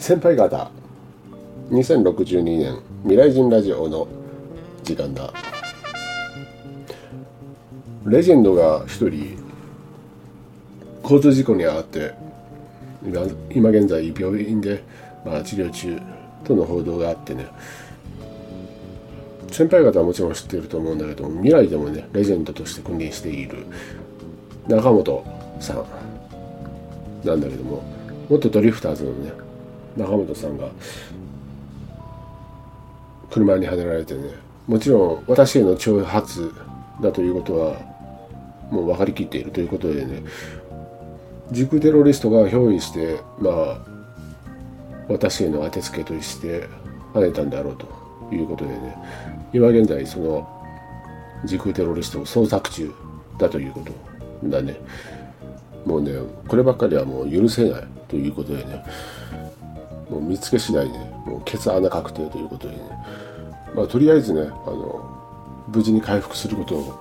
先輩方2062年未来人ラジオの時間だ。レジェンドが一人交通事故に遭って今現在病院で、まあ、治療中との報道があってね。先輩方はもちろん知っていると思うんだけど未来でもねレジェンドとして君臨している。中本さんなんだけども元ドリフターズのね中本さんが車にはねられてね。もちろん私への挑発だということはもう分かりきっているということでね。軸テロリストが憑依してまあ私への当てつけとして跳ねたんだろうということでね。今現在その時空テロリストを捜索中だということだね。もうねこればっかりはもう許せないということでね。もう見つけ次第で、ね、もうケツ穴確定ということでねまあとりあえずねあの無事に回復することを、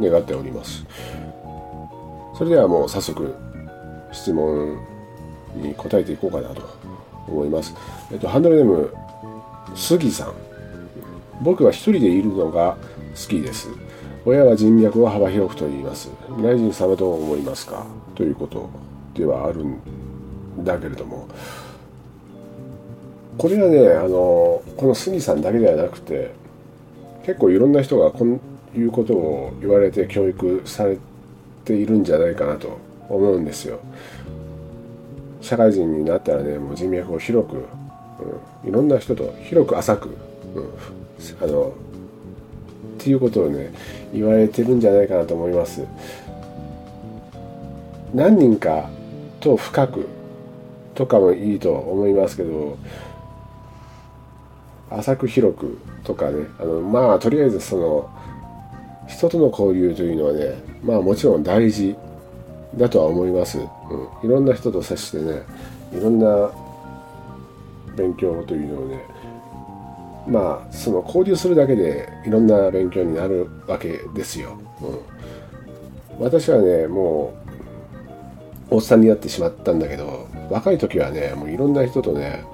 うん、願っておりますそれではもう早速質問に答えていこうかなと思います。えっと、ハンドルネーム、杉さん。僕は一人でいるのが好きです。親は人脈を幅広くと言います。未来人様どう思いますか？ということではあるんだけれども、これはね、あの、この杉さんだけではなくて、結構いろんな人がこういうことを言われて教育されているんじゃないかなと思うんですよ。社会人になったらねもう人脈を広く、うん、いろんな人と広く浅く、うん、あのっていうことをね言われてるんじゃないかなと思います何人かと深くとかもいいと思いますけど浅く広くとかねあのまあとりあえずその人との交流というのはねまあもちろん大事だとは思います、うん、いろんな人と接してねいろんな勉強というのをねまあその交流するだけでいろんな勉強になるわけですよ、うん、私はねもうおっさんになってしまったんだけど若い時はねもういろんな人とね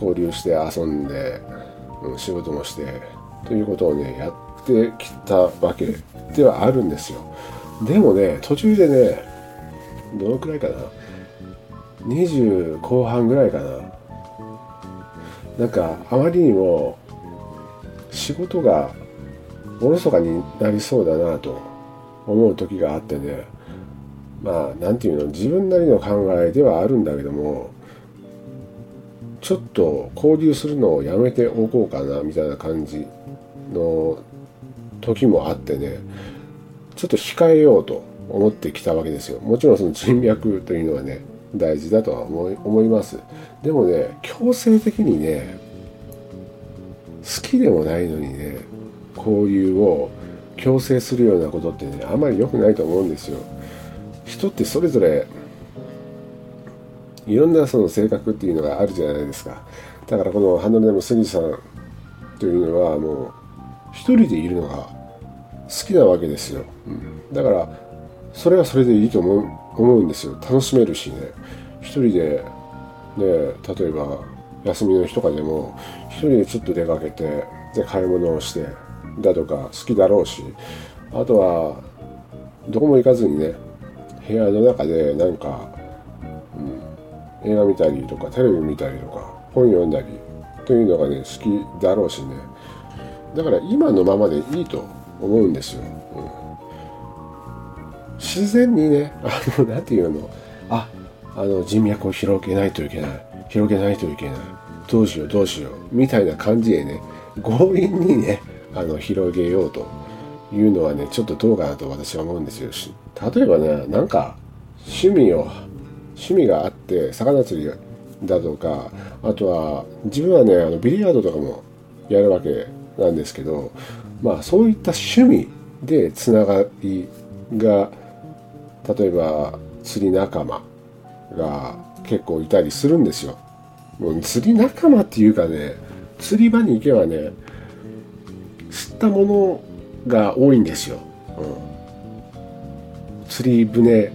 交流して遊んで、うん、仕事もしてということをねやってきたわけではあるんですよ。でもね途中でねどのくらいかな？20後半ぐらいかな。なんかあまりにも仕事がおろそかになりそうだなと思う時があってね。まあ何て言うの？自分なりの考えではあるんだけどもちょっと交流するのをやめておこうかなみたいな感じの時もあってねちょっと控えようと思ってきたわけですよ。もちろんその人脈というのはね大事だとは思い思います。でもね強制的にね好きでもないのにね交流を強制するようなことってねあまり良くないと思うんですよ。人ってそれぞれいろんなその性格っていうのがあるじゃないですか。だからこのハンドルネーム杉さんというのはもう一人でいるのが好きなわけですよ、うん、だからそれはそれでいいと思う思うんですよ。楽しめるしね。一人でね例えば休みの日とかでも一人でちょっと出かけてで買い物をしてだとか好きだろうしあとはどこも行かずにね部屋の中でなんか、うん、映画見たりとかテレビ見たりとか本読んだりというのがね好きだろうしねだから今のままでいいと思うんですよ。うん、自然にね、あの、なんていうの、あ、あの人脈を広げないといけない。広げないといけない。どうしようどうしよう。みたいな感じでね、強引にね、あの、広げようというのはね、ちょっとどうかなと私は思うんですよ。例えばね、なんか、趣味を、趣味があって、魚釣りだとか、あとは、自分はね、あの、ビリヤードとかもやるわけなんですけど、まあそういった趣味でつながりが例えば釣り仲間が結構いたりするんですよ。もう釣り仲間っていうかね釣り場に行けばね知ったものが多いんですよ。うん、釣り船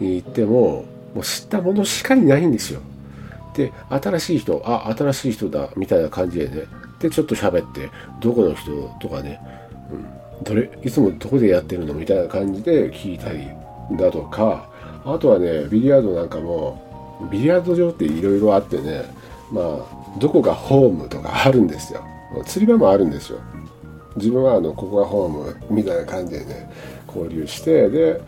に行ってももう知ったものしかいないんですよ。で新しい人あ新しい人だみたいな感じでね。でちょっと喋ってどこの人とかね、うん、どれいつもどこでやってるの？みたいな感じで聞いたりだとか。あとはねビリヤードなんかもビリヤード場っていろいろあってねまあどこがホームとかあるんですよ。釣り場もあるんですよ。自分はあのここがホームみたいな感じでね交流してで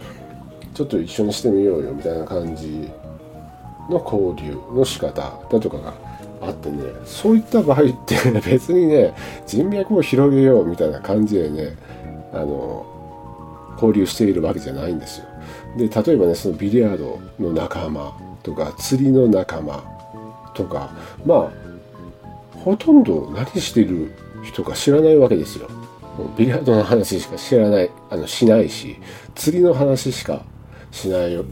ちょっと一緒にしてみようよみたいな感じの交流の仕方だとかがあってねそういった場合って別にね人脈を広げようみたいな感じでねあの交流しているわけじゃないんですよ。で例えばねそのビリヤードの仲間とか釣りの仲間とかまあほとんど何してる人か知らないわけですよ。ビリヤードの話しか知らないあのしないし釣りの話しかしないわ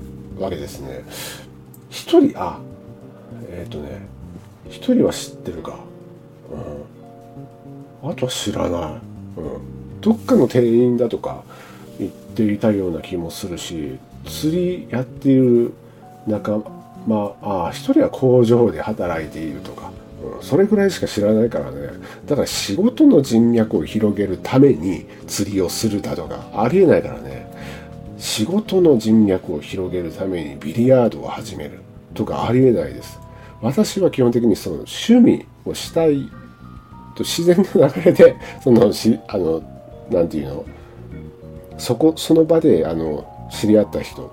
けですね。一人あえっ、ー、とね一人は知ってるか。うん。あとは知らない、うん、どっかの店員だとか言っていたような気もするし釣りやっている仲間あ一人は工場で働いているとか。それぐらいしか知らないからね。だから仕事の人脈を広げるために釣りをするだとかありえないからね。仕事の人脈を広げるためにビリヤードを始めるとかありえないです。私は基本的にその趣味をしたいと自然な流れで そのしあのなんていうの？そこその場であの知り合った人、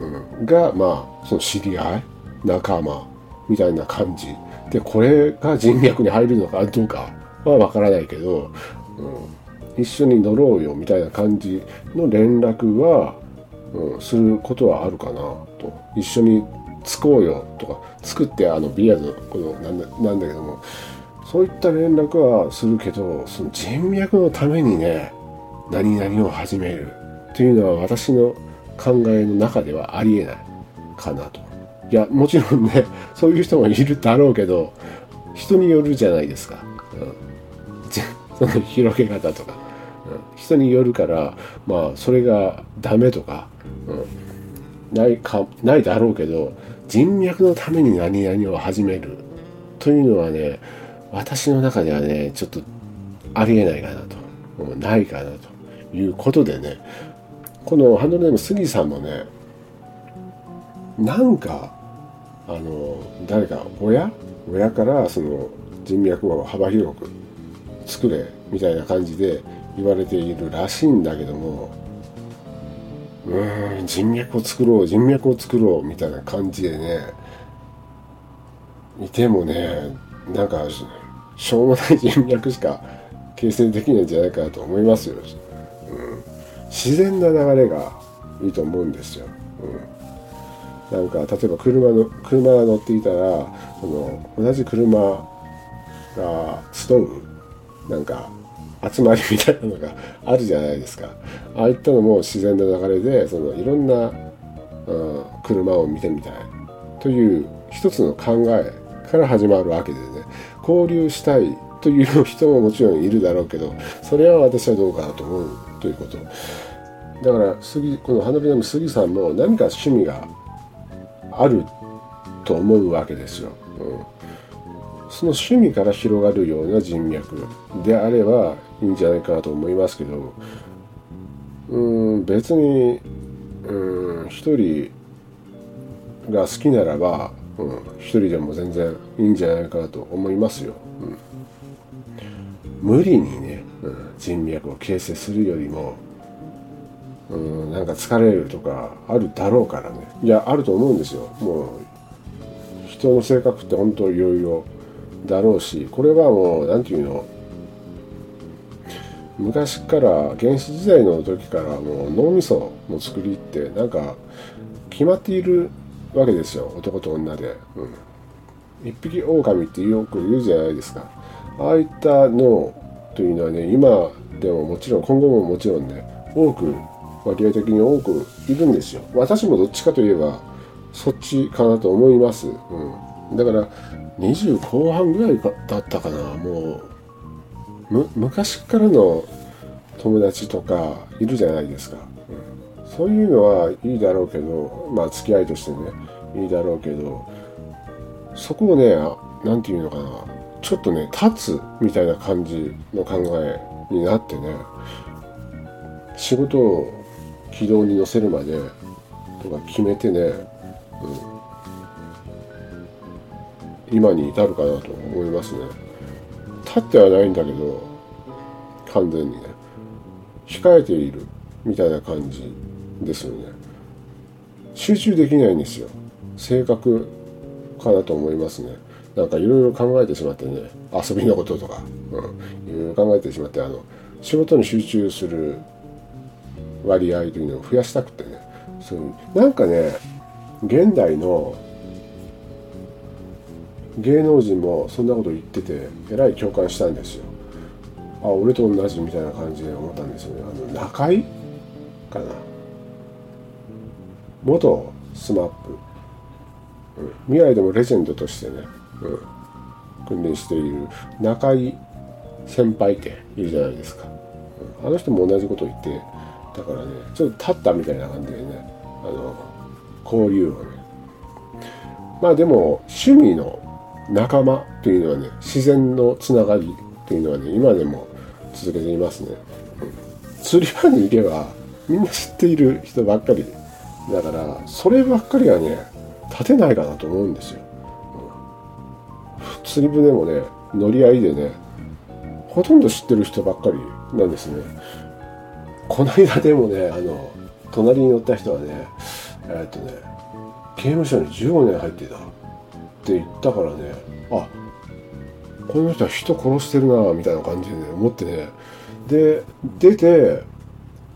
うん、がまあその知り合い仲間みたいな感じ。でこれが人脈に入るのかどうかはわからないけど、うん、一緒に乗ろうよみたいな感じの連絡は、うん、することはあるかなと。一緒に作こうよとか作ってあのビアードこのなんだなんだけどもそういった連絡はするけどその人脈のためにね何々を始めるというのは私の考えの中ではありえないかなと。いやもちろんね そういう人もいるだろうけど人によるじゃないですか、うん、その広げ方とか、人によるからまあそれがダメとか、うん、ないかないだろうけど人脈のために何々を始めるというのはね私の中ではねちょっとありえないかなと。ないかなということでねこのハンドルネーム杉さんもねなんかあの誰か親？親からその人脈を幅広く作れみたいな感じで言われているらしいんだけどもうーん人脈を作ろう人脈を作ろうみたいな感じでねいてもねなんかしょうもない人脈しか形成できないんじゃないかなと思いますよ、うん、自然な流れがいいと思うんですよ、うん。なんか例えば車の車が乗っていたらその同じ車が集うなんか集まりみたいなのがあるじゃないですか。ああいったのも自然な流れでそのいろんな、うん、車を見てみたい。という一つの考えから始まるわけでね。交流したいという人ももちろんいるだろうけどそれは私はどうかなと思う。ということ。だから杉この花火の杉さんも何か趣味があると思うわけですよ。うん、その趣味から広がるような人脈であればいいんじゃないかなと思いますけどうん別にうん一人が好きならば、うん、一人でも全然いいんじゃないかなと思いますよ。うん、無理にね、うん、人脈を形成するよりもうんなんか疲れるとかあるだろうからね。いやあると思うんですよ。もう人の性格って本当いろいろだろうしこれはもう何て言うの昔から原始時代の時からもう脳みその作りってなんか決まっているわけですよ。男と女で、うん、一匹狼ってよく言うじゃないですか。ああいった脳というのはね今でももちろん今後ももちろんね多く割合的に多くいるんですよ。私もどっちかといえばそっちかなと思います、うん、だから20後半ぐらいだったかな。もう昔からの友達とかいるじゃないですか、うん、そういうのはいいだろうけどまあ付き合いとしてねいいだろうけどそこをね何て言うのかな。ちょっとね立つみたいな感じの考えになってね仕事を軌道に乗せるまでとか決めてね、うん、今に至るかなと思いますね。立ってはないんだけど完全にね。控えているみたいな感じですよね。集中できないんですよ。性格かなと思いますね。なんかいろいろ考えてしまってね。遊びのこととか、うん、いろいろ考えてしまってあの仕事に集中する割合というのを増やしたくてね。そういうなんかね現代の芸能人もそんなこと言っててえらい共感したんですよ。あ俺と同じみたいな感じで思ったんですよね。あの中井かな。元スマップ、うん、未来でもレジェンドとしてね、うん、訓練している中井先輩っているじゃないですか、うん、あの人も同じこと言ってだからねちょっと立ったみたいな感じでねあの交流をね。まあでも趣味の仲間というのはね自然のつながりというのはね今でも続けていますね、うん、釣り場に行けばみんな知っている人ばっかりだからそればっかりはね立てないかなと思うんですよ、うん、釣り船もね乗り合いでねほとんど知ってる人ばっかりなんですね。この間でもねあの隣に乗った人はねえー、っとね刑務所に15年入ってた。って言ったからね。あこの人は人殺してるなみたいな感じでね思ってね。で出て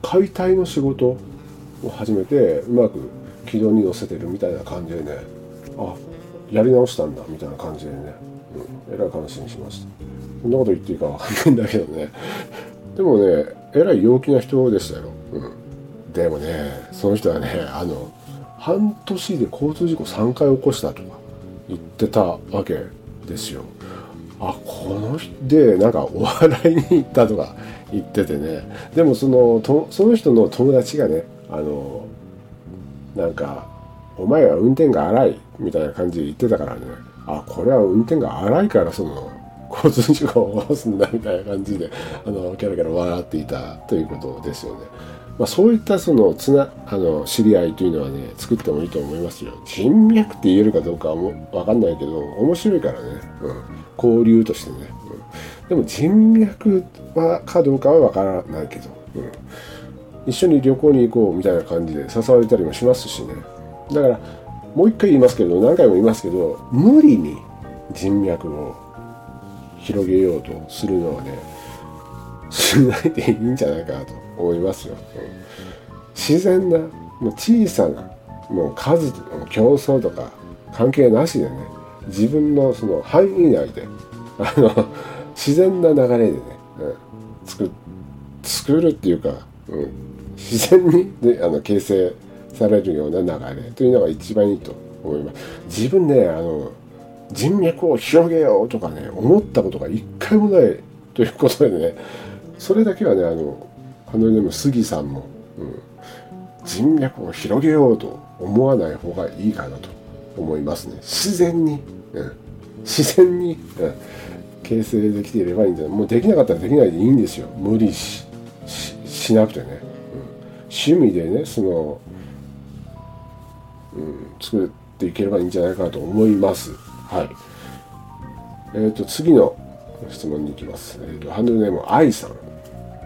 解体の仕事を始めてうまく軌道に乗せてるみたいな感じでねあやり直したんだみたいな感じでね、うん、えらい感心しました。こんなこと言っていいかわかんないんだけどね。でもねえらい陽気な人でしたよ、うん、でもねその人はねあの半年で交通事故3回起こしたとか。言ってたわけですよ。あこの人でなんかお笑いに行ったとか言っててね。でもそのとその人の友達がねあのなんか「お前は運転が荒い」みたいな感じで言ってたからね。あこれは運転が荒いからその交通事故を起こすんだみたいな感じであのキャラキャラ笑っていたということですよね。まあ、そういったそのつなあの知り合いというのはね作ってもいいと思いますよ。人脈って言えるかどうかは分かんないけど面白いからね、うん、交流としてね、うん、でも人脈はかどうかは分からないけど、うん、一緒に旅行に行こうみたいな感じで誘われたりもしますしね。だからもう一回言いますけど何回も言いますけど無理に人脈を広げようとするのはねしないでいいんじゃないかなと思いますよ、自然なもう小さなもう数競争とか関係なしでね自分のその範囲内であの自然な流れでね、うん、作作るっていうか、うん、自然に、ね、あの形成されるような流れというのが一番いいと思います。自分ねあの人脈を広げようとかね思ったことが一回もないということでねそれだけはねあのあのでも杉さんも、うん、人脈を広げようと思わない方がいいかなと思いますね。自然に、うん、自然に、うん、形成できていればいいんじゃない。もうできなかったらできないでいいんですよ。無理ししなくてね、うん、趣味でねその、うん、作っていければいいんじゃないかなと思います。はい。えっ、ー、と次の質問に行きます、えーと、ハンドルネーム愛さん、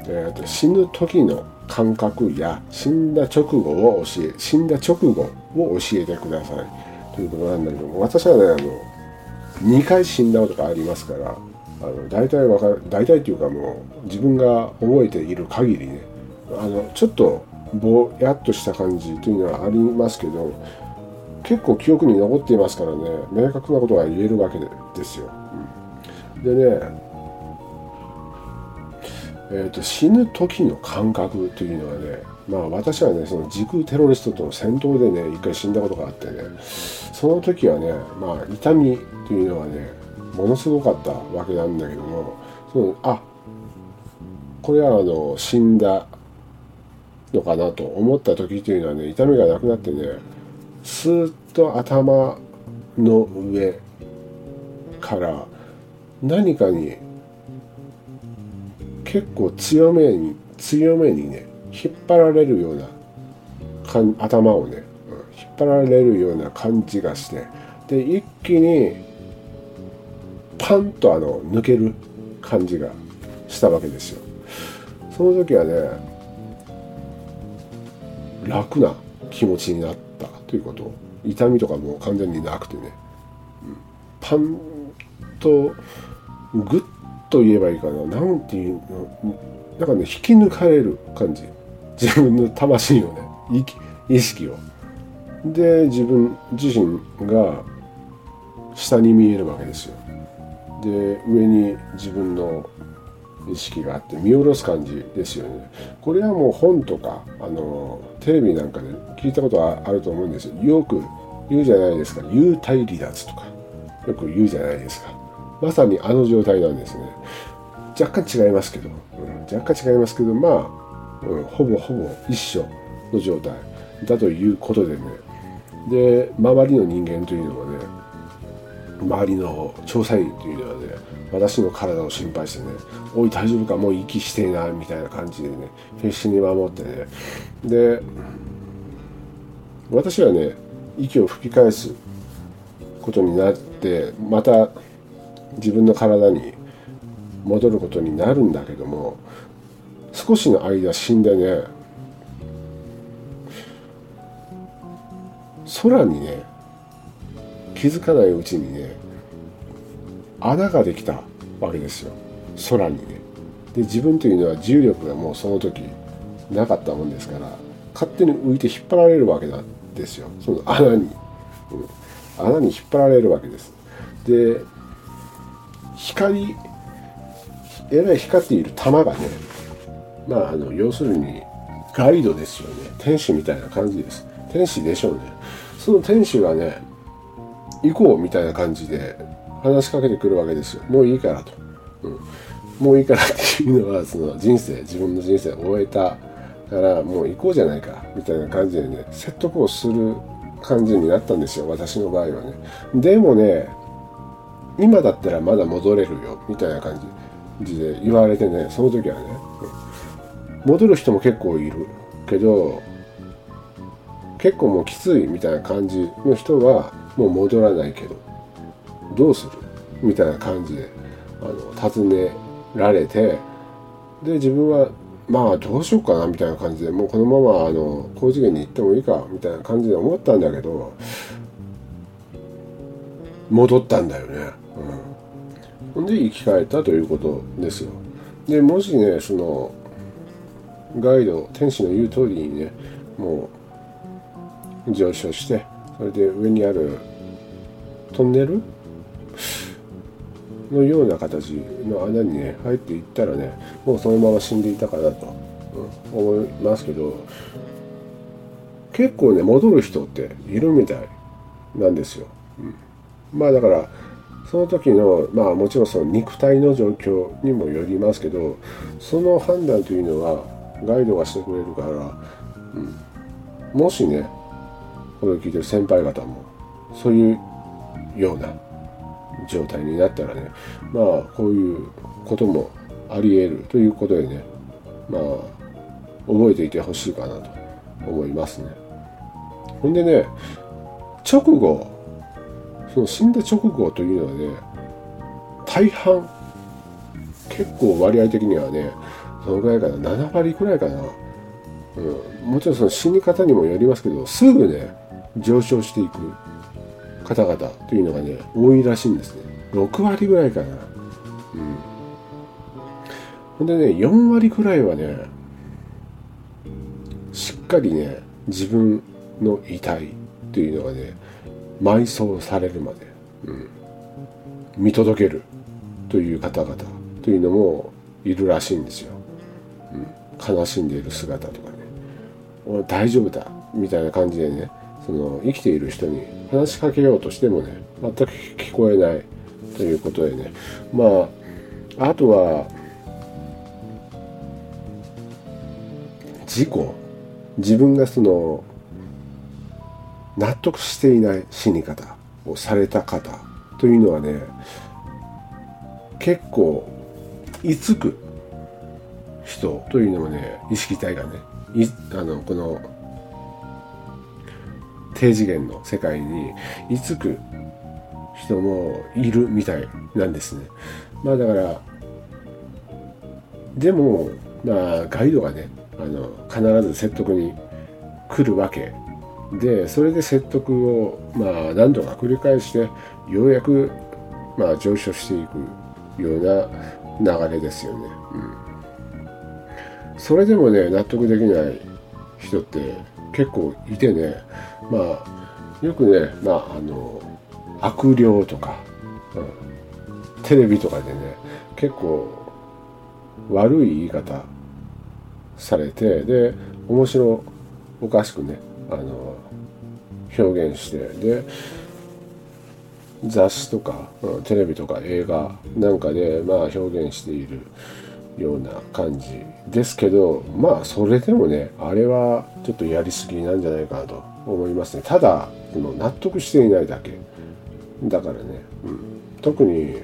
えーと死ぬ時の感覚や死んだ直後を教え死んだ直後を教えてください。ということなんだけども私はねあの2回死んだことがありますからあの大体わかる大体っていうかもう自分が覚えている限りねあのちょっとぼやっとした感じというのはありますけど結構記憶に残っていますからね明確なことが言えるわけですよ。うん、でねえーと、死ぬ時の感覚というのはねまあ私はねその時空テロリストとの戦闘でね一回死んだことがあってねその時はねまあ痛みというのはねものすごかったわけなんだけどもそのあこれはあの死んだのかなと思った時というのはね痛みがなくなってねスーッと頭の上から何かに結構強めに強めにね引っ張られるような頭をね、引っ張られるような感じがしてで一気にパンとあの抜ける感じがしたわけですよ。その時はね楽な気持ちになった。ということ。痛みとかも完全になくてね、うん、パンとグッと言えばいいかな。なんていうのなんかね引き抜かれる感じ。自分の魂をね意識をで自分自身が下に見えるわけですよで上に自分の意識があって見下ろす感じですよね。これはもう本とかあのテレビなんかで聞いたことはあると思うんですよ。よく言うじゃないですか。幽体離脱とか。よく言うじゃないですか。まさにあの状態なんですね。若干違いますけど、うん、若干違いますけどまあ、うん、ほぼほぼ一緒の状態だということでね。で周りの人間というのはね周りの調査員というのはね私の体を心配してね「おい大丈夫か？もう息してえな」みたいな感じでね必死に守ってね。で私はね息を吹き返すことになってまた自分の体に戻ることになるんだけども少しの間死んでね空にね気づかないうちにね穴ができたわけですよ。空にね。で自分というのは重力がもうその時なかったもんですから勝手に浮いて引っ張られるわけなんですよ。その穴に、うん、穴に引っ張られるわけです。で光えらい光っている玉がねまああの要するにガイドですよね。天使みたいな感じです。天使でしょうね。その天使がね行こうみたいな感じで話しかけてくるわけですよ。もういいからと、うん、もういいからっていうのはその人生自分の人生を終えたからもう行こうじゃないかみたいな感じでね説得をする感じになったんですよ私の場合はね。でもね今だったらまだ戻れるよみたいな感じで言われてねその時はね、戻る人も結構いるけど結構もうきついみたいな感じの人はもう戻らないけどどうするみたいな感じであの尋ねられてで自分はまあどうしようかなみたいな感じでもうこのままあの高次元に行ってもいいかみたいな感じで思ったんだけど戻ったんだよね。で生き返ったということですよ。でもしねそのガイド天使の言う通りにねもう上昇してそれで上にあるトンネル？のような形の穴にね入っていったらねもうそのまま死んでいたかなと、思いますけど結構ね戻る人っているみたいなんですよ、うん、まあだからその時のまあもちろんその肉体の状況にもよりますけどその判断というのはガイドがしてくれるから、うん、もしねこれを聞いてる先輩方もそういうような状態になったらねまあこういうこともあり得るということでねまあ覚えていてほしいかなと思いますね。ほんでね直後その死んだ直後というのはね大半結構割合的にはねどのぐらいかな7割くらいかな、うん、もちろんその死に方にもよりますけどすぐね上昇していく方々というのがね多いらしいんですね。6割ぐらいかな。うん。ほんでね4割くらいはねしっかりね自分の遺体というのがね埋葬されるまで、うん、見届けるという方々というのもいるらしいんですよ、うん、悲しんでいる姿とかね。大丈夫だみたいな感じでねその生きている人に話しかけようとしてもね全く聞こえないということでね。まああとは事故。自分がその納得していない死に方をされた方というのはね結構いつく人というのもね意識体がねいあのこの低次元の世界にいつく人もいるみたいなんですね。まあだからでもまあガイドがねあの必ず説得に来るわけでそれで説得をまあ何度か繰り返してようやくまあ上昇していくような流れですよね。うん、それでもね納得できない人って結構いてねまあよくねまああの悪霊とか、うん、テレビとかでね結構悪い言い方されてで面白おかしくねあの表現してで雑誌とか、うん、テレビとか映画なんかでまあ表現しているような感じですけどまあそれでもねあれはちょっとやりすぎなんじゃないかなと思いますね。ただ納得していないだけ。だからね、うん、特に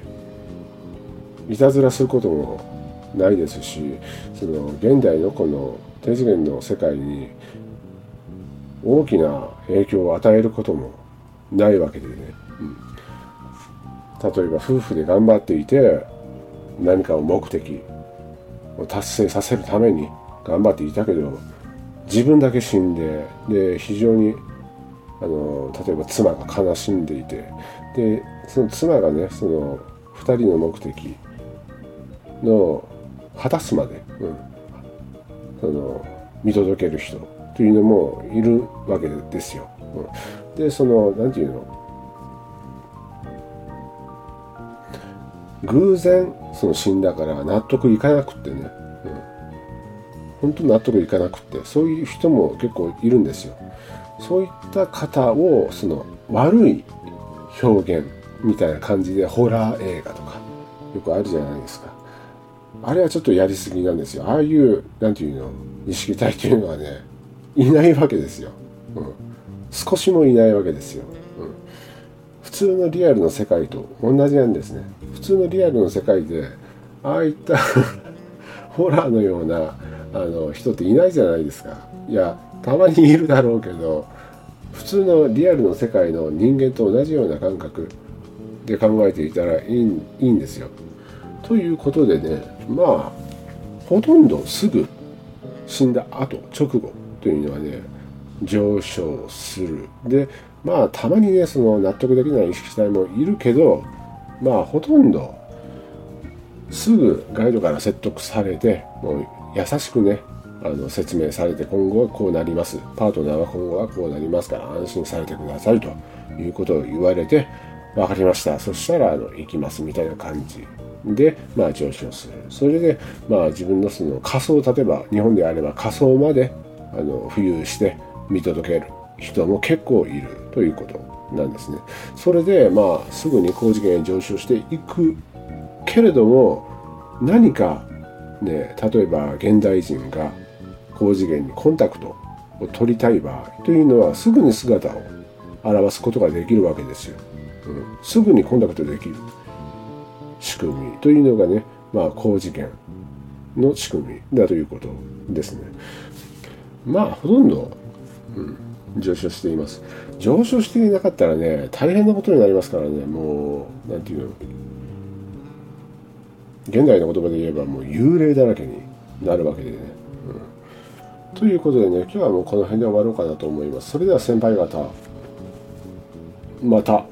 いたずらすることもないですしその現代のこの低次元の世界に大きな影響を与えることもないわけでね、うん、例えば夫婦で頑張っていて何かを目的を達成させるために頑張っていたけど自分だけ死んでで非常にあの例えば妻が悲しんでいてでその妻がねその2人の目的の果たすまで、うん、その見届ける人。というのもいるわけですよ。でその何て言うの？偶然その死んだから納得いかなくってね、うん、本当納得いかなくってそういう人も結構いるんですよ。そういった方をその悪い表現みたいな感じでホラー映画とかよくあるじゃないですか。あれはちょっとやりすぎなんですよ。ああいう、なんていうの、意識体というのはね、いないわけですよ。うん。少しもいないわけですよ。うん。普通のリアルの世界と同じなんですね。普通のリアルの世界で、ああいった ホラーのようなあの人っていないじゃないですか。いや、たまにいるだろうけど、普通のリアルの世界の人間と同じような感覚で考えていたらいいいいんですよ。ということでねまあほとんどすぐ死んだ後直後というのはね上昇する。でまあたまにねその納得できない意識体もいるけどまあほとんどすぐガイドから説得されてもう優しくねあの説明されて今後はこうなります。パートナーは今後はこうなりますから安心されてくださいということを言われて分かりました。そしたらあの行きますみたいな感じ。で、まあ、上昇する。それで、まあ、自分のその仮想例えば日本であれば仮想まであの浮遊して見届ける人も結構いるということなんですね。それで、まあ、すぐに高次元へ上昇していくけれども何かね例えば現代人が高次元にコンタクトを取りたい場合というのはすぐに姿を表すことができるわけですよ、うん、すぐにコンタクトできる仕組みというのがね、まあ、高次元の仕組みだということですね。まあ、ほとんど、うん、上昇しています。上昇していなかったらね、大変なことになりますからね、もう、なんていうの、現代の言葉で言えばもう幽霊だらけになるわけでね。うん、ということでね、今日はもうこの辺で終わろうかなと思います。それでは先輩方、また。